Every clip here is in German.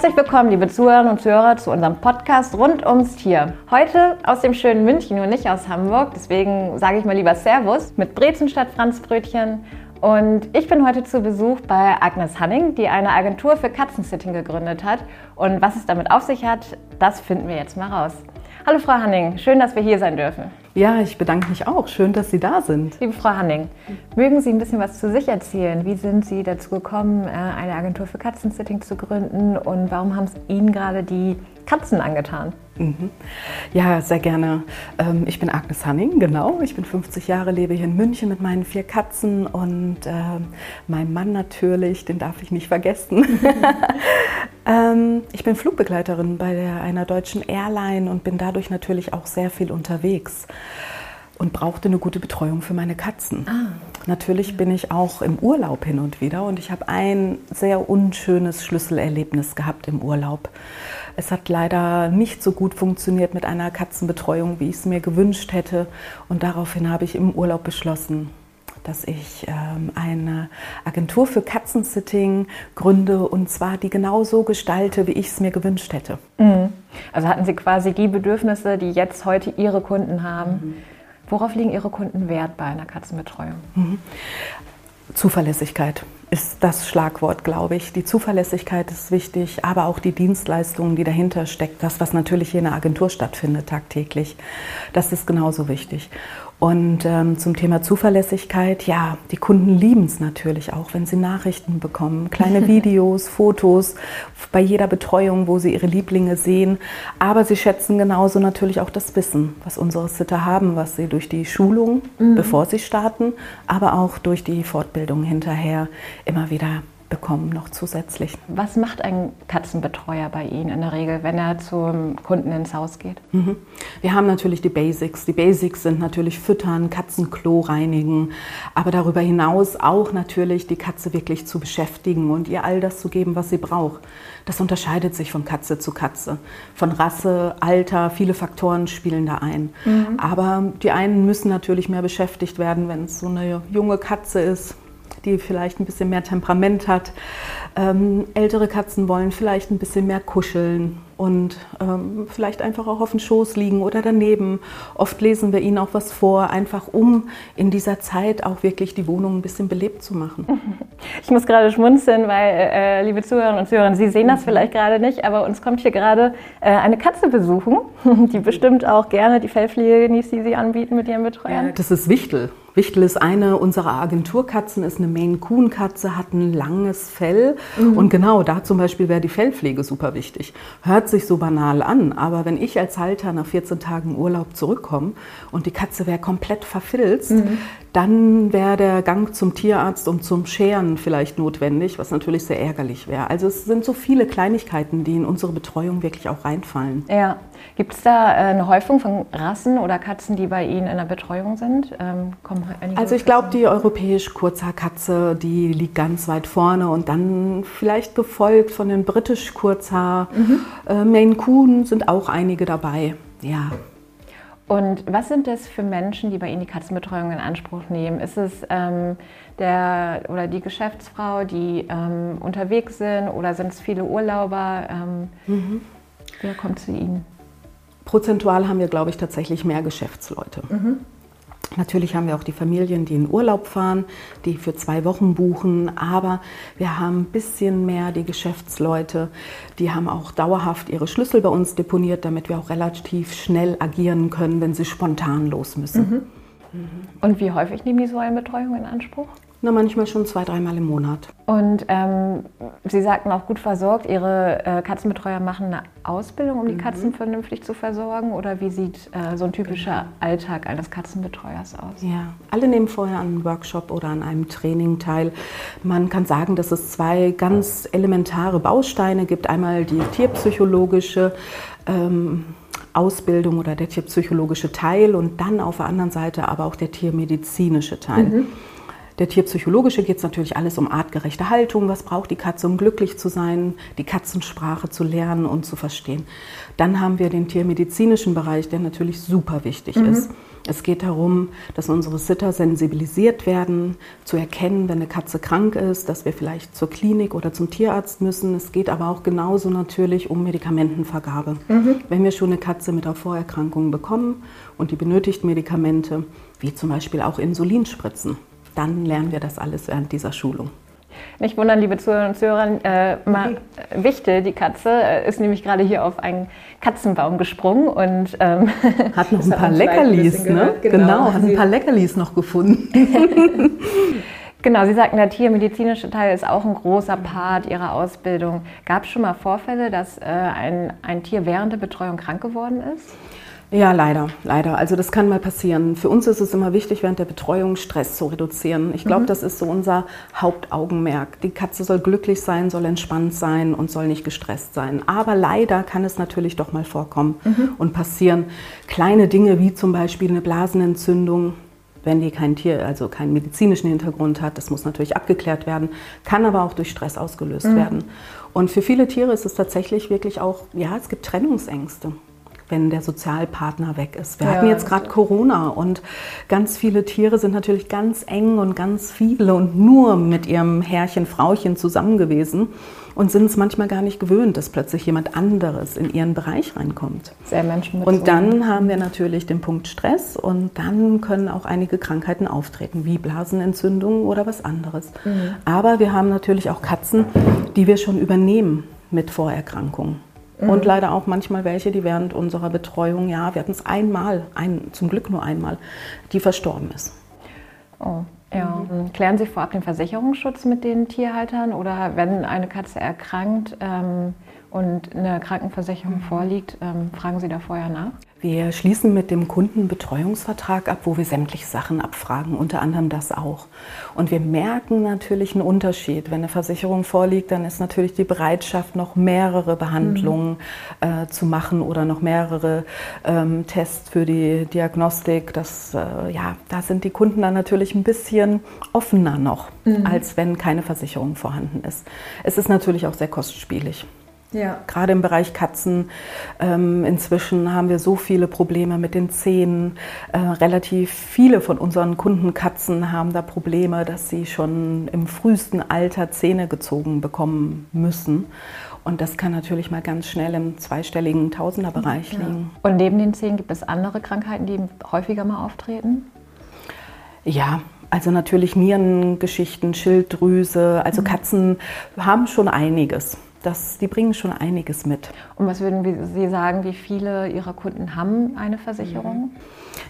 Herzlich willkommen, liebe Zuhörerinnen und Zuhörer, zu unserem Podcast rund ums Tier. Heute aus dem schönen München und nicht aus Hamburg. Deswegen sage ich mal lieber Servus mit Brezen statt Franzbrötchen. Und ich bin heute zu Besuch bei Agnes Hanning, die eine Agentur für Katzensitting gegründet hat. Und was es damit auf sich hat, das finden wir jetzt mal raus. Hallo Frau Hanning, schön, dass wir hier sein dürfen. Ja, ich bedanke mich auch. Schön, dass Sie da sind. Liebe Frau Hanning, mögen Sie ein bisschen was zu sich erzählen? Wie sind Sie dazu gekommen, äh, eine Agentur für Katzensitting zu gründen und warum haben es Ihnen gerade die Katzen angetan? Mhm. Ja, sehr gerne. Ähm, ich bin Agnes Hanning, genau. Ich bin 50 Jahre, lebe hier in München mit meinen vier Katzen und äh, meinem Mann natürlich, den darf ich nicht vergessen. ähm, ich bin Flugbegleiterin bei der, einer deutschen Airline und bin dadurch natürlich auch sehr viel unterwegs und brauchte eine gute Betreuung für meine Katzen. Ah. Natürlich bin ich auch im Urlaub hin und wieder und ich habe ein sehr unschönes Schlüsselerlebnis gehabt im Urlaub. Es hat leider nicht so gut funktioniert mit einer Katzenbetreuung, wie ich es mir gewünscht hätte und daraufhin habe ich im Urlaub beschlossen, dass ich ähm, eine Agentur für Katzensitting gründe und zwar die genau so gestalte, wie ich es mir gewünscht hätte. Mhm. Also hatten Sie quasi die Bedürfnisse, die jetzt heute Ihre Kunden haben. Mhm Worauf liegen Ihre Kunden Wert bei einer Katzenbetreuung? Mhm. Zuverlässigkeit ist das Schlagwort, glaube ich. Die Zuverlässigkeit ist wichtig, aber auch die Dienstleistungen, die dahinter steckt, das, was natürlich hier in der Agentur stattfindet tagtäglich, das ist genauso wichtig. Und ähm, zum Thema Zuverlässigkeit, ja, die Kunden lieben es natürlich auch, wenn sie Nachrichten bekommen, kleine Videos, Fotos bei jeder Betreuung, wo sie ihre Lieblinge sehen. Aber sie schätzen genauso natürlich auch das Wissen, was unsere Sitter haben, was sie durch die Schulung, mhm. bevor sie starten, aber auch durch die Fortbildung hinterher immer wieder bekommen noch zusätzlich. Was macht ein Katzenbetreuer bei Ihnen in der Regel, wenn er zum Kunden ins Haus geht? Mhm. Wir haben natürlich die Basics. Die Basics sind natürlich Füttern, Katzenklo reinigen, aber darüber hinaus auch natürlich die Katze wirklich zu beschäftigen und ihr all das zu geben, was sie braucht. Das unterscheidet sich von Katze zu Katze. Von Rasse, Alter, viele Faktoren spielen da ein. Mhm. Aber die einen müssen natürlich mehr beschäftigt werden, wenn es so eine junge Katze ist die vielleicht ein bisschen mehr Temperament hat. Ähm, ältere Katzen wollen vielleicht ein bisschen mehr kuscheln und ähm, vielleicht einfach auch auf dem Schoß liegen oder daneben. Oft lesen wir ihnen auch was vor, einfach um in dieser Zeit auch wirklich die Wohnung ein bisschen belebt zu machen. Ich muss gerade schmunzeln, weil, äh, liebe Zuhörerinnen und Zuhörer, Sie sehen das mhm. vielleicht gerade nicht, aber uns kommt hier gerade äh, eine Katze besuchen, die bestimmt auch gerne die Fellpflege genießt, die Sie anbieten mit Ihren Betreuern. Ja, das ist Wichtel. Wichtel ist eine unserer Agenturkatzen, ist eine Maine Coon Katze, hat ein langes Fell mhm. und genau da zum Beispiel wäre die Fellpflege super wichtig. Hört sich so banal an, aber wenn ich als Halter nach 14 Tagen Urlaub zurückkomme und die Katze wäre komplett verfilzt, mhm. dann wäre der Gang zum Tierarzt und zum Scheren vielleicht notwendig, was natürlich sehr ärgerlich wäre. Also es sind so viele Kleinigkeiten, die in unsere Betreuung wirklich auch reinfallen. Ja. Gibt es da äh, eine Häufung von Rassen oder Katzen, die bei Ihnen in der Betreuung sind? Ähm, also ich glaube, die europäisch Kurzhaarkatze, die liegt ganz weit vorne und dann vielleicht gefolgt von den britisch Kurzhaar. Mhm. Äh, Maine Coon sind auch einige dabei. Ja. Und was sind das für Menschen, die bei Ihnen die Katzenbetreuung in Anspruch nehmen? Ist es ähm, der oder die Geschäftsfrau, die ähm, unterwegs sind oder sind es viele Urlauber? Ähm, mhm. Wer kommt zu Ihnen? Prozentual haben wir, glaube ich, tatsächlich mehr Geschäftsleute. Mhm. Natürlich haben wir auch die Familien, die in Urlaub fahren, die für zwei Wochen buchen, aber wir haben ein bisschen mehr die Geschäftsleute, die haben auch dauerhaft ihre Schlüssel bei uns deponiert, damit wir auch relativ schnell agieren können, wenn sie spontan los müssen. Mhm. Und wie häufig nehmen die so eine Betreuung in Anspruch? Na, manchmal schon zwei, dreimal im Monat. Und ähm, Sie sagten auch gut versorgt. Ihre äh, Katzenbetreuer machen eine Ausbildung, um die mhm. Katzen vernünftig zu versorgen? Oder wie sieht äh, so ein typischer genau. Alltag eines Katzenbetreuers aus? Ja, alle nehmen vorher an einem Workshop oder an einem Training teil. Man kann sagen, dass es zwei ganz elementare Bausteine gibt. Einmal die tierpsychologische. Ähm, Ausbildung oder der tierpsychologische Teil und dann auf der anderen Seite aber auch der tiermedizinische Teil. Mhm. Der tierpsychologische geht es natürlich alles um artgerechte Haltung. Was braucht die Katze, um glücklich zu sein, die Katzensprache zu lernen und zu verstehen. Dann haben wir den tiermedizinischen Bereich, der natürlich super wichtig mhm. ist. Es geht darum, dass unsere Sitter sensibilisiert werden, zu erkennen, wenn eine Katze krank ist, dass wir vielleicht zur Klinik oder zum Tierarzt müssen. Es geht aber auch genauso natürlich um Medikamentenvergabe. Mhm. Wenn wir schon eine Katze mit einer Vorerkrankung bekommen und die benötigt Medikamente, wie zum Beispiel auch Insulinspritzen, dann lernen wir das alles während dieser Schulung. Nicht wundern, liebe Zuhörer und Zuhörer, äh, Ma Wichte, die Katze, äh, ist nämlich gerade hier auf einen Katzenbaum gesprungen und ähm, hat noch ein paar Leckerlis, ein ne? Genau, genau hat ein paar Leckerlis noch gefunden. Genau, Sie sagten, der tiermedizinische Teil ist auch ein großer Part Ihrer Ausbildung. Gab es schon mal Vorfälle, dass äh, ein, ein Tier während der Betreuung krank geworden ist? Ja, leider, leider. Also das kann mal passieren. Für uns ist es immer wichtig, während der Betreuung Stress zu reduzieren. Ich glaube, mhm. das ist so unser Hauptaugenmerk. Die Katze soll glücklich sein, soll entspannt sein und soll nicht gestresst sein. Aber leider kann es natürlich doch mal vorkommen mhm. und passieren. Kleine Dinge wie zum Beispiel eine Blasenentzündung, wenn die kein Tier, also keinen medizinischen Hintergrund hat, das muss natürlich abgeklärt werden, kann aber auch durch Stress ausgelöst mhm. werden. Und für viele Tiere ist es tatsächlich wirklich auch, ja, es gibt Trennungsängste wenn der Sozialpartner weg ist. Wir ja, hatten jetzt gerade Corona und ganz viele Tiere sind natürlich ganz eng und ganz viele und nur mit ihrem Herrchen, Frauchen zusammen gewesen und sind es manchmal gar nicht gewöhnt, dass plötzlich jemand anderes in ihren Bereich reinkommt. Sehr Menschen Und dann haben wir natürlich den Punkt Stress und dann können auch einige Krankheiten auftreten, wie Blasenentzündungen oder was anderes. Mhm. Aber wir haben natürlich auch Katzen, die wir schon übernehmen mit Vorerkrankungen. Mhm. Und leider auch manchmal welche, die während unserer Betreuung, ja, wir hatten es einmal, ein, zum Glück nur einmal, die verstorben ist. Oh. Ja. Mhm. Klären Sie vorab den Versicherungsschutz mit den Tierhaltern oder wenn eine Katze erkrankt ähm, und eine Krankenversicherung mhm. vorliegt, ähm, fragen Sie da vorher nach? Wir schließen mit dem Kunden Betreuungsvertrag ab, wo wir sämtliche Sachen abfragen, unter anderem das auch. Und wir merken natürlich einen Unterschied. Wenn eine Versicherung vorliegt, dann ist natürlich die Bereitschaft, noch mehrere Behandlungen mhm. äh, zu machen oder noch mehrere ähm, Tests für die Diagnostik. Das, äh, ja, da sind die Kunden dann natürlich ein bisschen offener noch, mhm. als wenn keine Versicherung vorhanden ist. Es ist natürlich auch sehr kostspielig. Ja. Gerade im Bereich Katzen. Ähm, inzwischen haben wir so viele Probleme mit den Zähnen. Äh, relativ viele von unseren Kundenkatzen haben da Probleme, dass sie schon im frühesten Alter Zähne gezogen bekommen müssen. Und das kann natürlich mal ganz schnell im zweistelligen Tausenderbereich ja. liegen. Und neben den Zähnen gibt es andere Krankheiten, die häufiger mal auftreten? Ja, also natürlich Nierengeschichten, Schilddrüse. Also mhm. Katzen haben schon einiges das, die bringen schon einiges mit. Und was würden Sie sagen, wie viele Ihrer Kunden haben eine Versicherung?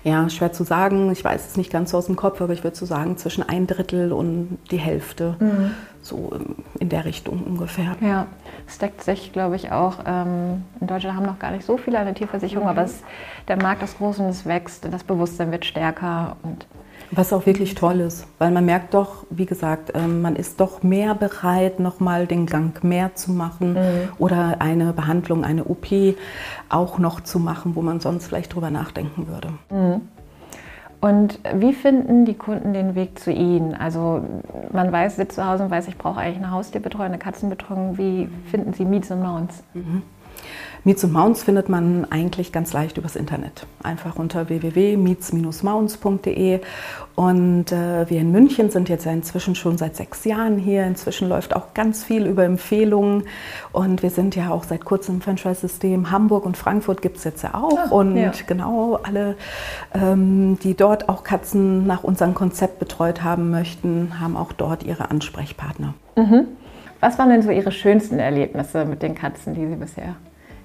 Ja, schwer zu sagen. Ich weiß es nicht ganz so aus dem Kopf, aber ich würde so sagen, zwischen ein Drittel und die Hälfte. Mhm. So in der Richtung ungefähr. Ja, es deckt sich, glaube ich, auch. Ähm, in Deutschland haben noch gar nicht so viele eine Tierversicherung, mhm. aber es, der Markt ist groß und es wächst, das Bewusstsein wird stärker und was auch wirklich toll ist, weil man merkt doch, wie gesagt, ähm, man ist doch mehr bereit, nochmal den Gang mehr zu machen mhm. oder eine Behandlung, eine OP auch noch zu machen, wo man sonst vielleicht drüber nachdenken würde. Mhm. Und wie finden die Kunden den Weg zu Ihnen? Also man weiß, sitzt zu Hause und weiß, ich brauche eigentlich eine Haustierbetreuung, eine Katzenbetreuung. Wie finden Sie Meets und Mounts? Mhm. Meets und Mounts findet man eigentlich ganz leicht übers Internet. Einfach unter www.meets-mounts.de. Und äh, wir in München sind jetzt ja inzwischen schon seit sechs Jahren hier. Inzwischen läuft auch ganz viel über Empfehlungen. Und wir sind ja auch seit kurzem im Franchise-System. Hamburg und Frankfurt gibt es jetzt ja auch. Ah, und ja. genau alle, ähm, die dort auch Katzen nach unserem Konzept betreut haben möchten, haben auch dort ihre Ansprechpartner. Mhm. Was waren denn so Ihre schönsten Erlebnisse mit den Katzen, die Sie bisher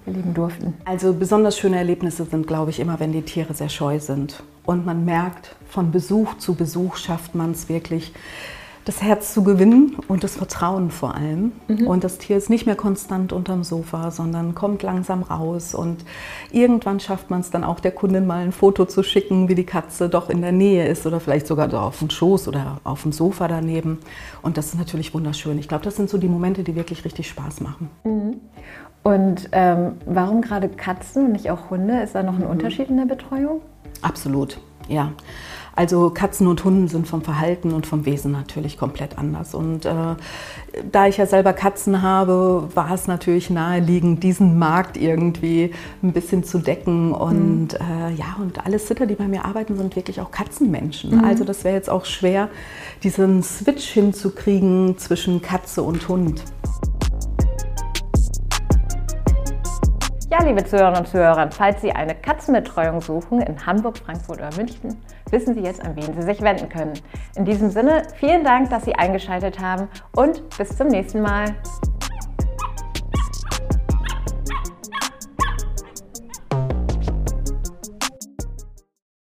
erleben durften? Also besonders schöne Erlebnisse sind, glaube ich, immer, wenn die Tiere sehr scheu sind. Und man merkt, von Besuch zu Besuch schafft man es wirklich, das Herz zu gewinnen und das Vertrauen vor allem. Mhm. Und das Tier ist nicht mehr konstant unterm Sofa, sondern kommt langsam raus. Und irgendwann schafft man es dann auch, der Kundin mal ein Foto zu schicken, wie die Katze doch in der Nähe ist oder vielleicht sogar auf dem Schoß oder auf dem Sofa daneben. Und das ist natürlich wunderschön. Ich glaube, das sind so die Momente, die wirklich richtig Spaß machen. Mhm. Und ähm, warum gerade Katzen und nicht auch Hunde? Ist da noch ein mhm. Unterschied in der Betreuung? Absolut, ja. Also Katzen und Hunden sind vom Verhalten und vom Wesen natürlich komplett anders. Und äh, da ich ja selber Katzen habe, war es natürlich naheliegend, diesen Markt irgendwie ein bisschen zu decken. Und mhm. äh, ja, und alle Sitter, die bei mir arbeiten, sind wirklich auch Katzenmenschen. Mhm. Also das wäre jetzt auch schwer, diesen Switch hinzukriegen zwischen Katze und Hund. Ja, liebe Zuhörerinnen und Zuhörer, falls Sie eine Katzenbetreuung suchen in Hamburg, Frankfurt oder München, wissen Sie jetzt, an wen Sie sich wenden können. In diesem Sinne, vielen Dank, dass Sie eingeschaltet haben und bis zum nächsten Mal.